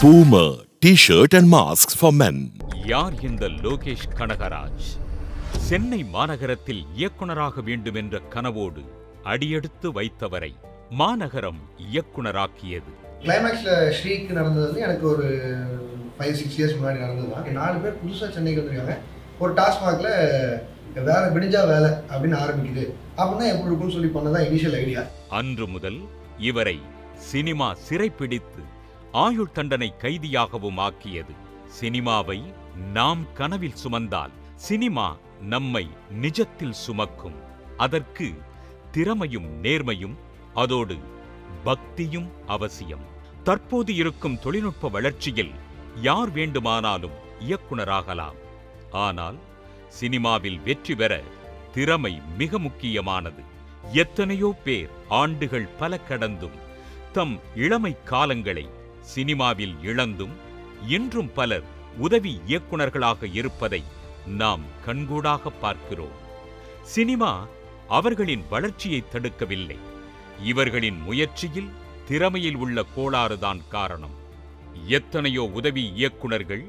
Boomer T-shirt and masks for men. யார் இந்த லோகேஷ் கனகராஜ்? சென்னை மாநகரத்தில் இயக்குனராக வேண்டும் என்ற கனவோடு அடியெடுத்து வைத்தவரை மாநகரம் இயக்குனராக்கியது கிளைமேக்ஸில் ஸ்ரீக்கு நடந்தது வந்து எனக்கு ஒரு ஃபைவ் சிக்ஸ் இயர்ஸ் முன்னாடி நடந்தது தான் நாலு பேர் புதுசாக சென்னைக்கு வந்திருக்காங்க. ஒரு டாஸ்மாகில் வேலை விடிஞ்சா வேலை அப்படின்னு ஆரம்பிக்குது. அப்படின்னா எப்படி இருக்கும்னு சொல்லி பண்ணதான் இனிஷியல் ஐடியா அன்று முதல் இவரை சினிமா சிறைப்பிடித்து ஆயுள் தண்டனை கைதியாகவும் ஆக்கியது. சினிமாவை நாம் கனவில் சுமந்தால் சினிமா நம்மை நிஜத்தில் சுமக்கும். அதற்கு திறமையும் நேர்மையும் அதோடு பக்தியும் அவசியம். தற்போது இருக்கும் தொழில்நுட்ப வளர்ச்சியில் யார் வேண்டுமானாலும் இயக்குனராகலாம். ஆனால் சினிமாவில் வெற்றி பெற திறமை மிக முக்கியமானது. எத்தனையோ பேர் ஆண்டுகள் பல கடந்தும் தம் இளமை காலங்களை சினிமாவில் இழந்தும் இன்றும் பலர் உதவி இயக்குனர்களாக இருப்பதை நாம் கண்கூடாக பார்க்கிறோம். சினிமா அவர்களின் வளர்ச்சியை தடுக்கவில்லை. இவர்களின் முயற்சியில் திறமையில் உள்ள கோளாறுதான் காரணம். எத்தனையோ உதவி இயக்குனர்கள்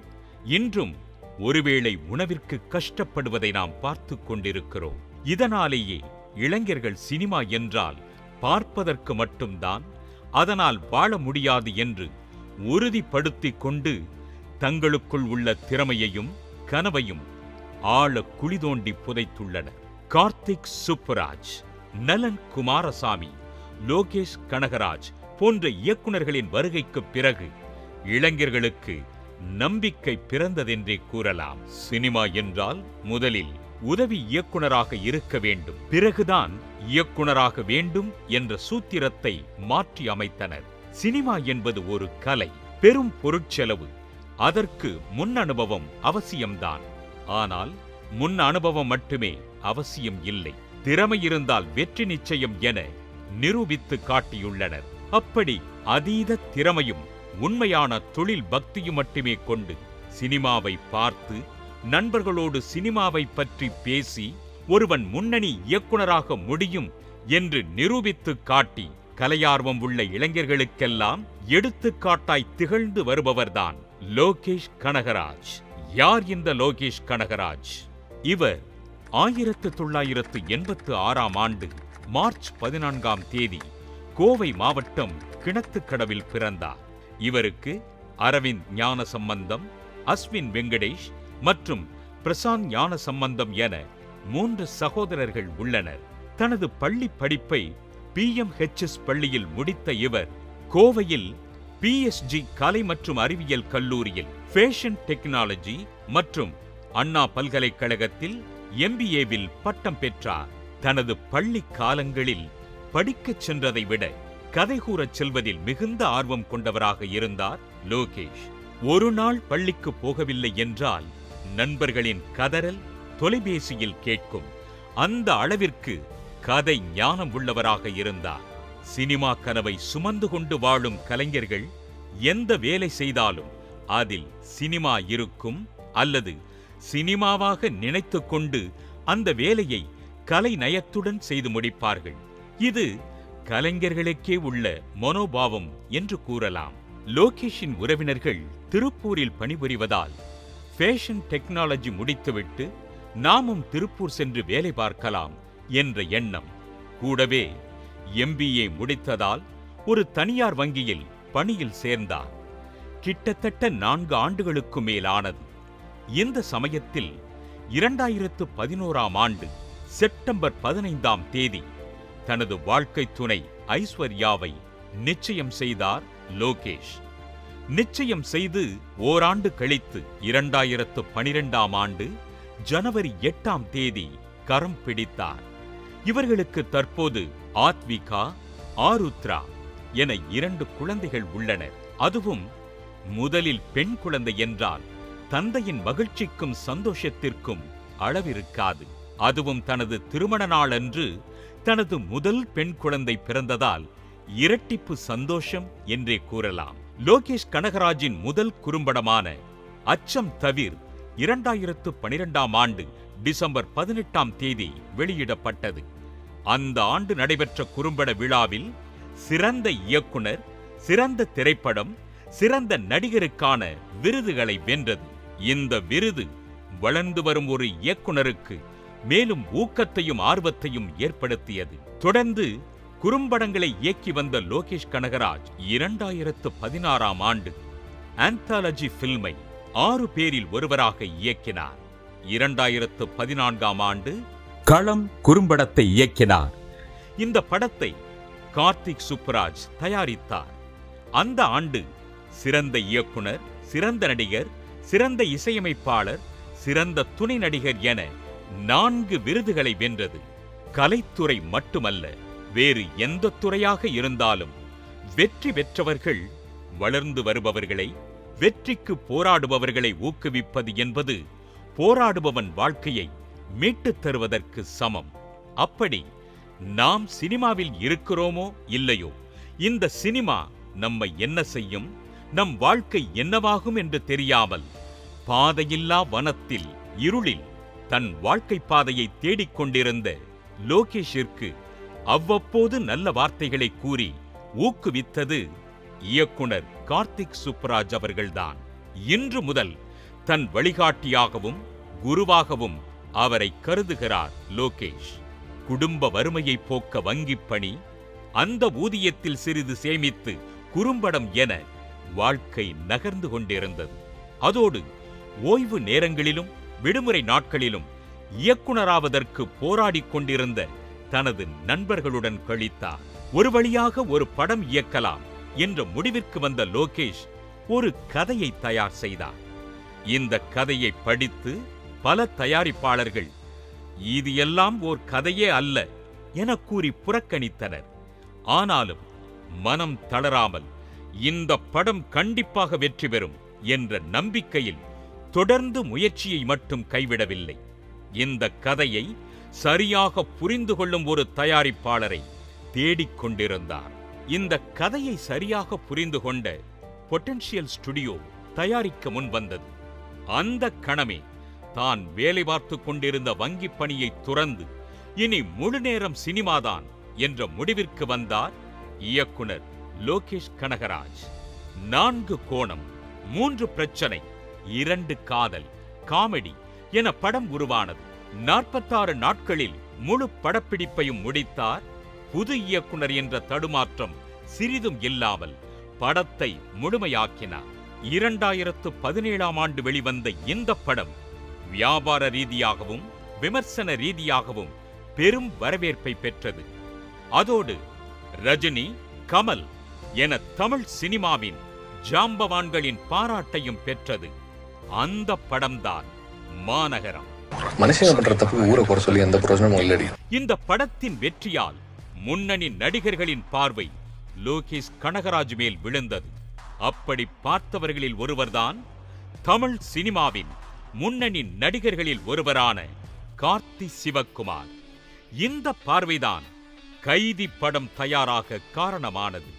இன்றும் ஒருவேளை உணவிற்கு கஷ்டப்படுவதை நாம் பார்த்து கொண்டிருக்கிறோம். இதனாலேயே இளைஞர்கள் சினிமா என்றால் பார்ப்பதற்கு மட்டும்தான் அதனால் வாழ முடியாது என்று உறுதிப்படுத்திக் கொண்டு தங்களுக்குள் உள்ள திறமையையும் கனவையும் ஆழ குழிதோண்டி புதைத்துள்ளனர். கார்த்திக் சுப்புராஜ் நலன் குமாரசாமி லோகேஷ் கனகராஜ் போன்ற இயக்குனர்களின் வருகைக்குப் பிறகு இளைஞர்களுக்கு நம்பிக்கை பிறந்ததென்றே கூறலாம். சினிமா என்றால் முதலில் உதவி இயக்குனராக இருக்க வேண்டும். பிறகுதான் இயக்குனராக வேண்டும் என்ற சூத்திரத்தை மாற்றி அமைத்தனர். சினிமா என்பது ஒரு கலை பெரும் பொருட்செலவு. அதற்கு முன் அனுபவம் அவசியம்தான். ஆனால் முன் அனுபவம் மட்டுமே அவசியம் இல்லை. திறமை இருந்தால் வெற்றி நிச்சயம் என நிரூபித்து காட்டியுள்ளனர். அப்படி அதீத திறமையும் உண்மையான தொழில் பக்தியும் மட்டுமே கொண்டு சினிமாவை பார்த்து நண்பர்களோடு சினிமாவை பற்றி பேசி ஒருவன் முன்னணி இயக்குனராக முடியும் என்று நிரூபித்து காட்டி கலையார்வம் உள்ள இளைஞர்களுக்கெல்லாம் எடுத்துக்காட்டாய் திகழ்ந்து வருபவர்தான் லோகேஷ் கனகராஜ். யார் இந்த லோகேஷ் கனகராஜ்? இவர் ஆயிரத்து தொள்ளாயிரத்து எண்பத்து ஆறாம் ஆண்டு மார்ச் பதினான்காம் தேதி கோவை மாவட்டம் கிணத்துக்கடவில் பிறந்தார். இவருக்கு அரவிந்த் ஞான சம்பந்தம் அஸ்வின் வெங்கடேஷ் மற்றும் பிரசாந்த் ஞான சம்பந்தம் என மூன்று சகோதரர்கள் உள்ளனர். தனது பள்ளி படிப்பை பி எம் பிஎம்ஹெச்எஸ் பள்ளியில் முடித்த இவர் கோவையில் பிஎஸ்ஜி கலை மற்றும் அறிவியல் கல்லூரியில் ஃபேஷன் டெக்னாலஜி மற்றும் அண்ணா பல்கலைக்கழகத்தில் எம்பிஏவில் பட்டம் பெற்றார். தனது பள்ளி காலங்களில் படிக்கச் சென்றதை விட கதை கூறச் செல்வதில் மிகுந்த ஆர்வம் கொண்டவராக இருந்தார் லோகேஷ். ஒரு நாள் பள்ளிக்கு போகவில்லை என்றால் நண்பர்களின் கதறல் தொலைபேசியில் கேட்கும். அந்த அளவிற்கு கதை ஞானம் உள்ளவராக இருந்தார். சினிமா கனவை சுமந்து கொண்டு வாழும் கலைஞர்கள் எந்த வேலை செய்தாலும் அதில் சினிமா இருக்கும் அல்லது சினிமாவாக நினைத்து கொண்டு அந்த வேலையை கலை நயத்துடன் செய்து முடிப்பார்கள். இது கலைஞர்களுக்கே உள்ள மனோபாவம் என்று கூறலாம். லோகேஷின் உறவினர்கள் திருப்பூரில் பணிபுரிவதால் ஃபேஷன் டெக்னாலஜி முடித்துவிட்டு நாமும் திருப்பூர் சென்று வேலை பார்க்கலாம் என்ற எண்ணம். கூடவே எம்பிஏ முடித்ததால் ஒரு தனியார் வங்கியில் பணியில் சேர்ந்தார் கிட்டத்தட்ட நான்கு ஆண்டுகளுக்கு மேலானது. இந்த சமயத்தில் இரண்டாயிரத்து பதினோராம் ஆண்டு செப்டம்பர் பதினைந்தாம் தேதி தனது வாழ்க்கை துணை ஐஸ்வர்யாவை நிச்சயம் செய்தார் லோகேஷ். நிச்சயம் செய்து ஓராண்டு கழித்து இரண்டாயிரத்து பனிரெண்டாம் ஆண்டு ஜனவரி எட்டாம் தேதி கரம் பிடித்தார். இவர்களுக்கு தற்போது ஆத்விகா ஆருத்ரா என இரண்டு குழந்தைகள் உள்ளனர். அதுவும் முதலில் பெண் குழந்தை என்றால் தந்தையின் மகிழ்ச்சிக்கும் சந்தோஷத்திற்கும் அளவிருக்காது. அதுவும் தனது திருமண நாளன்று தனது முதல் பெண் குழந்தை பிறந்ததால் இரட்டிப்பு சந்தோஷம் என்றே கூறலாம். லோகேஷ் கனகராஜின் முதல் குறும்படமான அச்சம் தவிர் இரண்டாயிரத்து பனிரெண்டாம் ஆண்டு டிசம்பர் பதினெட்டாம் தேதி வெளியிடப்பட்டது. அந்த ஆண்டு நடைபெற்ற குறும்பட விழாவில் சிறந்த இயக்குனர் சிறந்த திரைப்படம் சிறந்த நடிகருக்கான விருதுகளை வென்றது. இந்த விருது வளர்ந்து வரும் ஒரு இயக்குனருக்கு மேலும் ஊக்கத்தையும் ஆர்வத்தையும் ஏற்படுத்தியது. தொடர்ந்து குறும்படங்களை இயக்கி வந்த லோகேஷ் கனகராஜ் இரண்டாயிரத்து பதினாறாம் ஆண்டு ஆந்தாலஜி பில்மை ஆறு பேரில் ஒருவராக இயக்கினார். இரண்டாயிரத்து பதினான்காம் ஆண்டு களம் குறும்படத்தை இயக்கினார். இந்த படத்தை கார்த்திக் சுப்ராஜ் தயாரித்தார். அந்த ஆண்டு சிறந்த இயக்குனர் சிறந்த நடிகர் சிறந்த இசையமைப்பாளர் சிறந்த துணை நடிகர் என நான்கு விருதுகளை வென்றது. கலைத்துறை மட்டுமல்ல வேறு எந்த துறையாக இருந்தாலும் வெற்றி பெற்றவர்கள் வளர்ந்து வருபவர்களை வெற்றிக்கு போராடுபவர்களை ஊக்குவிப்பது என்பது போராடுபவன் வாழ்க்கையை மீட்டுத் தருவதற்கு சமம். அப்படி நாம் சினிமாவில் இருக்கிறோமோ இல்லையோ இந்த சினிமா நம்மை என்ன செய்யும் நம் வாழ்க்கை என்னவாகும் என்று தெரியாமல் பாதையில்லா வனத்தில் இருளில் தன் வாழ்க்கை பாதையை தேடிக் கொண்டிருந்த லோகேஷிற்கு அவ்வப்போது நல்ல வார்த்தைகளை கூறி ஊக்குவித்தது இயக்குனர் கார்த்திக் சுப்ராஜ் அவர்கள்தான். இன்று முதல் தன் வழிகாட்டியாகவும் குருவாகவும் அவரை கருதுகிறார் லோகேஷ். குடும்ப வறுமையை போக்க வங்கிப் பணி அந்த ஊதியத்தில் சிறிது சேமித்து குறும்படம் என வாழ்க்கை நகர்ந்து கொண்டிருந்தது. அதோடு ஓய்வு நேரங்களிலும் விடுமுறை நாட்களிலும் இயக்குனராவதற்கு போராடிக் கொண்டிருந்த தனது நண்பர்களுடன் கழித்தார். ஒரு வழியாக ஒரு படம் இயக்கலாம் என்ற முடிவிற்கு வந்த லோகேஷ் ஒரு கதையை தயார் செய்தார். இந்த கதையை படித்து பல தயாரிப்பாளர்கள் இது எல்லாம் ஓர் கதையே அல்ல என கூறி புறக்கணித்தனர். ஆனாலும் மனம் தளராமல் இந்த படம் கண்டிப்பாக வெற்றி பெறும் என்ற நம்பிக்கையில் தொடர்ந்து முயற்சியை மட்டும் கைவிடவில்லை. இந்த கதையை சரியாக புரிந்து கொள்ளும் ஒரு தயாரிப்பாளரை தேடிக் கொண்டிருந்தார். இந்த கதையை சரியாக புரிந்து கொண்ட பொட்டென்ஷியல் ஸ்டுடியோ தயாரிக்க முன் வந்தது. அந்த கணமே தான் வேலை பார்த்துக் கொண்டிருந்த வங்கிப் பணியை துறந்து இனி முழு நேரம் சினிமாதான் என்ற முடிவிற்கு வந்தார் இயக்குனர் லோகேஷ் கனகராஜ். நான்கு கோணம் மூன்று பிரச்சனை. இரண்டு காதல் காமெடி என படம் உருவானது. நாற்பத்தாறு நாட்களில் முழு படப்பிடிப்பையும் முடித்தார். புது இயக்குனர் என்ற தடுமாற்றம் சிறிதும் இல்லாமல் படத்தை முழுமையாக்கினார். இரண்டாயிரத்து பதினேழாம் ஆண்டு வெளிவந்த இந்த படம் வியாபார ரீதியாகவும் விமர்சன ரீதியாகவும் பெரும் வரவேற்பை பெற்றது. அதோடு ரஜினி கமல் என தமிழ் சினிமாவின் ஜாம்பவான்களின் பாராட்டையும் பெற்றது. அந்த படம்தான் மாநகரம். மனுஷங்க பண்ற தப்பு ஊரை குறை சொல்லி எந்த பிரயோஜனமும் இல்லடி. இந்த படத்தின் வெற்றியால் முன்னணி நடிகர்களின் பார்வை லோகேஷ் கனகராஜ் மேல் விழுந்தது. அப்படி பார்த்தவர்களில் ஒருவர்தான் தமிழ் சினிமாவின் முன்னணி நடிகர்களில் ஒருவரான கார்த்தி சிவக்குமார். இந்த பார்வைதான் கைதி படம் தயாராக காரணமானது.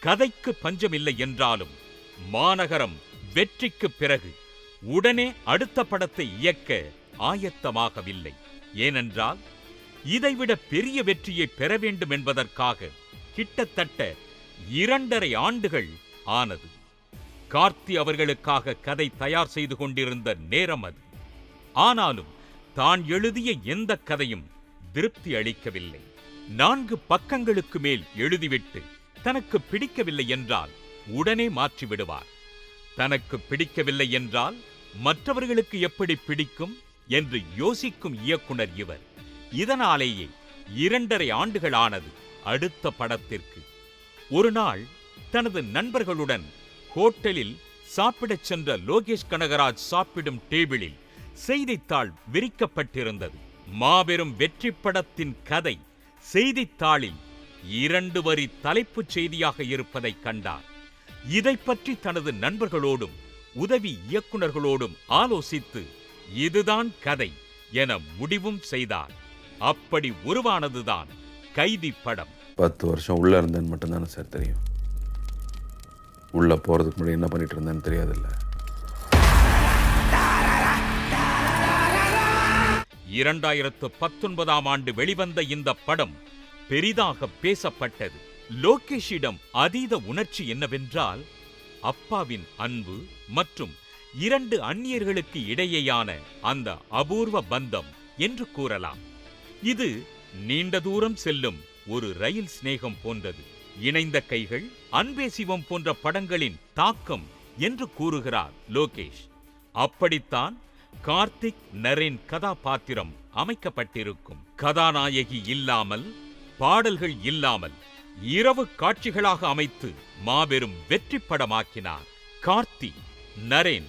கதைக்கு பஞ்சமில்லை என்றாலும் மாநகரம் வெற்றிக்கு பிறகு உடனே அடுத்த படத்தை இயக்க ஆயத்தமாகவில்லை. ஏனென்றால் இதைவிட பெரிய வெற்றியை பெற வேண்டும் என்பதற்காக கிட்டத்தட்ட இரண்டரை ஆண்டுகள் ஆனது. கார்த்தி அவர்களுக்காக கதை தயார் செய்து கொண்டிருந்த நேரம் அது. ஆனாலும் தான் எழுதிய எந்த கதையும் திருப்தி அளிக்கவில்லை. நான்கு பக்கங்களுக்கு மேல் எழுதிவிட்டு தனக்கு பிடிக்கவில்லை என்றால் உடனே மாற்றிவிடுவார். தனக்கு பிடிக்கவில்லை என்றால் மற்றவர்களுக்கு எப்படி பிடிக்கும் என்று யோசிக்கும் இயக்குனர் இவர். இதனாலேயே இரண்டரை ஆண்டுகள் ஆனது அடுத்த படத்திற்கு. ஒரு நாள் தனது நண்பர்களுடன் ஹோட்டலில் சாப்பிடச் சென்ற லோகேஷ் கனகராஜ் சாப்பிடும் டேபிளில் செய்தித்தாள் விரிக்கப்பட்டிருந்தது. மாபெரும் வெற்றி படத்தின் கதை செய்தித்தாளில் இரண்டு வரி தலைப்புச் செய்தியாக இருப்பதைக் கண்டார். இதைப் பற்றி தனது நண்பர்களோடும் உதவி இயக்குனர்களோடும் ஆலோசித்து இதுதான் கதை என முடிவும் செய்தார். அப்படி உருவானதுதான் கைதி படம். பத்து வருஷம் உள்ளே இருந்தேன்னு மட்டும்தானே சார் தெரியும். உள்ளே போகிறதுக்கு முன்னாடி என்ன பண்ணிட்டு இருந்தேன்னு தெரியாதுல்ல. இரண்டாயிரத்து பத்தொன்பதாம் ஆண்டு வெளிவந்த இந்த படம் பெரிதாக பேசப்பட்டது. லோகேஷிடம் அதீத உணர்ச்சி என்னவென்றால் அப்பாவின் அன்பு மற்றும் இரண்டு அந்நியர்களுக்கு இடையேயான அந்த அபூர்வ பந்தம் என்று கூறலாம். இது நீண்ட தூரம் செல்லும் ஒரு ரயில் சிநேகம் போன்றது. இணைந்த கைகள் அன்பே சிவம் போன்ற படங்களின் தாக்கம் என்று கூறுகிறார் லோகேஷ். அப்படித்தான் கார்த்திக் நரேன் கதாபாத்திரம் அமைக்கப்பட்டிருக்கும். கதாநாயகி இல்லாமல் பாடல்கள் இல்லாமல் இரவு காட்சிகளாக அமைத்து மாபெரும் வெற்றி படமாக்கினார் கார்த்தி நரேன்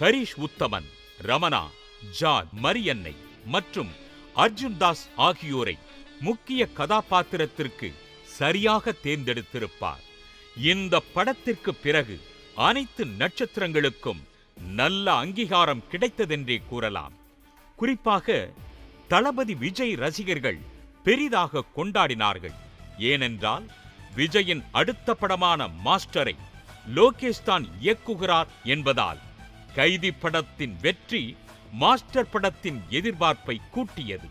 ஹரிஷ் உத்தமன் ரமணா ஜான் மரியன்னை மற்றும் அர்ஜுன் தாஸ் ஆகியோரை முக்கிய கதாபாத்திரத்திற்கு சரியாக தேர்ந்தெடுத்திருப்பார். இந்த படத்திற்கு பிறகு அனைத்து நட்சத்திரங்களுக்கும் நல்ல அங்கீகாரம் கிடைத்ததென்றே கூறலாம். குறிப்பாக தளபதி விஜய் ரசிகர்கள் பெரிதாக கொண்டாடினார்கள். ஏனென்றால் விஜயின் அடுத்த படமான மாஸ்டரை லோகேஷ் தான் இயக்குகிறார் என்பதால் கைதி படத்தின் வெற்றி மாஸ்டர் படத்தின் எதிர்பார்ப்பை கூட்டியது.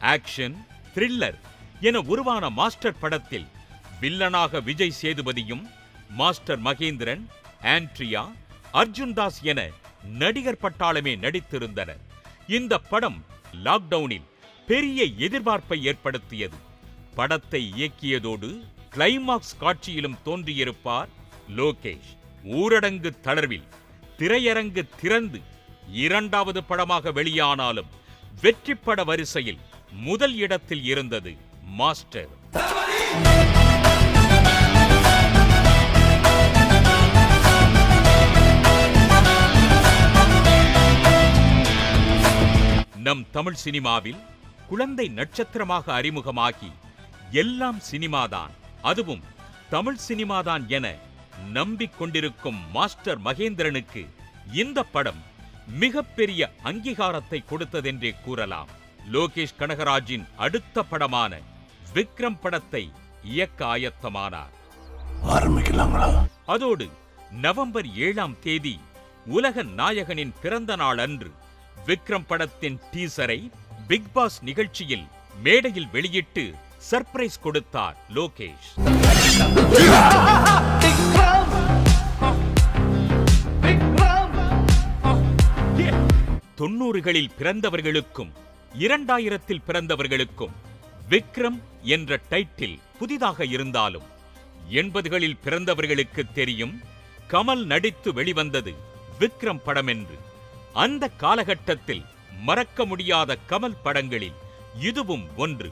ஆக்ஷன் த்ரில்லர் என உருவான மாஸ்டர் படத்தில் வில்லனாக விஜய் சேதுபதியும் மாஸ்டர் மகேந்திரன் ஆண்ட்ரியா அர்ஜுன் தாஸ் என நடிகர் பட்டாளமே நடித்திருந்தனர். இந்த படம் லாக்டவுனில் பெரிய எதிர்பார்ப்பை ஏற்படுத்தியது. படத்தை இயக்கியதோடு கிளைமாக்ஸ் காட்சியிலும் தோன்றியிருப்பார் லோகேஷ். ஊரடங்கு தளர்வில் திரையரங்கு திறந்து இரண்டாவது படமாக வெளியானாலும் வெற்றி பட வரிசையில் முதல் இடத்தில் இருந்தது மாஸ்டர். நம் தமிழ் சினிமாவில் குழந்தை நட்சத்திரமாக அறிமுகமாகி எல்லாம் சினிமாதான். அதுவும் தமிழ் சினிமாதான் என நம்பிக்கொண்டிருக்கும் மாஸ்டர் மகேந்திரனுக்கு இந்த படம் மிகப்பெரிய அங்கீகாரத்தை கொடுத்ததென்றே கூறலாம். லோகேஷ் கனகராஜின் அடுத்த படமான விக்ரம் படத்தை இயக்க ஆயத்தமானார். ஆரம்பிக்கலாங்களா? அதோடு நவம்பர் ஏழாம் தேதி உலக நாயகனின் பிறந்த நாள் அன்று விக்ரம் படத்தின் டீசரை பிக் பாஸ் நிகழ்ச்சியில் மேடையில் வெளியிட்டு சர்ப்ரைஸ் கொடுத்தார் லோகேஷ். தொண்ணூறுகளில் பிறந்தவர்களுக்கும் இரண்டாயிரத்தில் பிறந்தவர்களுக்கும் விக்ரம் என்ற டைட்டில் புதிதாக இருந்தாலும் எண்பதுகளில் பிறந்தவர்களுக்கு தெரியும் கமல் நடித்து வெளிவந்தது விக்ரம் படம் என்று அந்த காலகட்டத்தில் மறக்க முடியாத கமல் படங்களில் இதுவும் ஒன்று.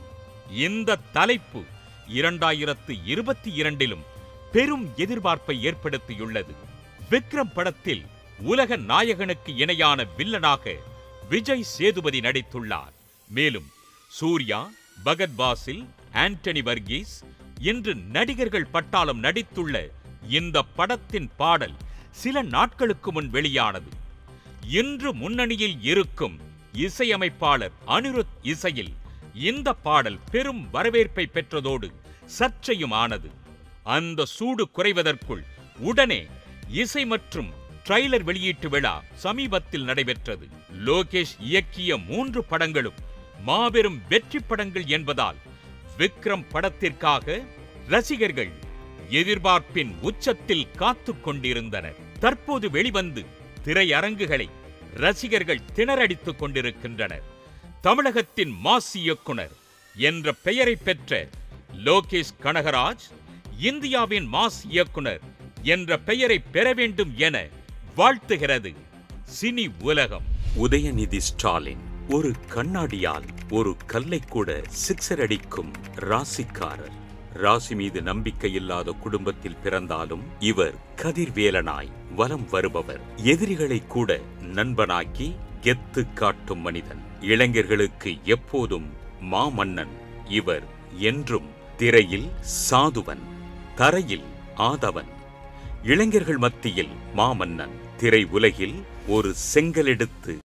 இந்த தலைப்பு இரண்டாயிரத்து இருபத்தி இரண்டிலும் பெரும் எதிர்பார்ப்பை ஏற்படுத்தியுள்ளது. விக்ரம் படத்தில் உலக நாயகனுக்கு இணையான வில்லனாக விஜய் சேதுபதி நடித்துள்ளார். மேலும் சூர்யா பகத் பாசில் ஆண்டனி வர்கீஸ் என்று நடிகர்கள் பட்டாளம் நடித்துள்ள இந்த படத்தின் பாடல் சில நாட்களுக்கு முன் வெளியானது. இன்று முன்னணியில் இருக்கும் இசையமைப்பாளர் அனிருத் இசையில் இந்த பாடல் பெரும் வரவேற்பை பெற்றதோடு சர்ச்சையும் ஆனது அந்த சூடு குறைவதற்குள் உடனே இசை மற்றும் ட்ரைலர் வெளியீட்டு விழா சமீபத்தில் நடைபெற்றது. லோகேஷ் இயக்கிய மூன்று படங்களும் மாபெரும் வெற்றி படங்கள் என்பதால் விக்ரம் படத்திற்காக ரசிகர்கள் எதிர்பார்ப்பின் உச்சத்தில் காத்து கொண்டிருந்தனர். தற்போது வெளிவந்து திரையரங்குகளை ரசிகர்கள் திணறடித்துக் கொண்டிருக்கின்றனர். தமிழகத்தின் மாஸ் இயக்குனர் என்ற பெயரை பெற்ற லோகேஷ் கனகராஜ் இந்தியாவின் மாஸ் இயக்குனர் என்ற பெயரை பெற வேண்டும் என வாழ்த்துகிறது சினி உலகம். உதயநிதி ஸ்டாலின் ஒரு கண்ணாடியால் ஒரு கல்லை கூட சிக்ஸர் அடிக்கும் ராசிக்காரர். ராசி மீது நம்பிக்கை இல்லாத குடும்பத்தில் பிறந்தாலும் இவர் கதிர்வேலனாய் வலம் வருபவர். எதிரிகளை கூட நண்பனாக்கி கெத்து காட்டும் மனிதன். இளைஞர்களுக்கு எப்போதும் மாமன்னன். இவர் என்றும் திரையில் சாதுவன் தரையில் ஆதவன். இளைஞர்கள் மத்தியில் மாமன்னன். திரை உலகில் ஒரு செங்கலெடுத்து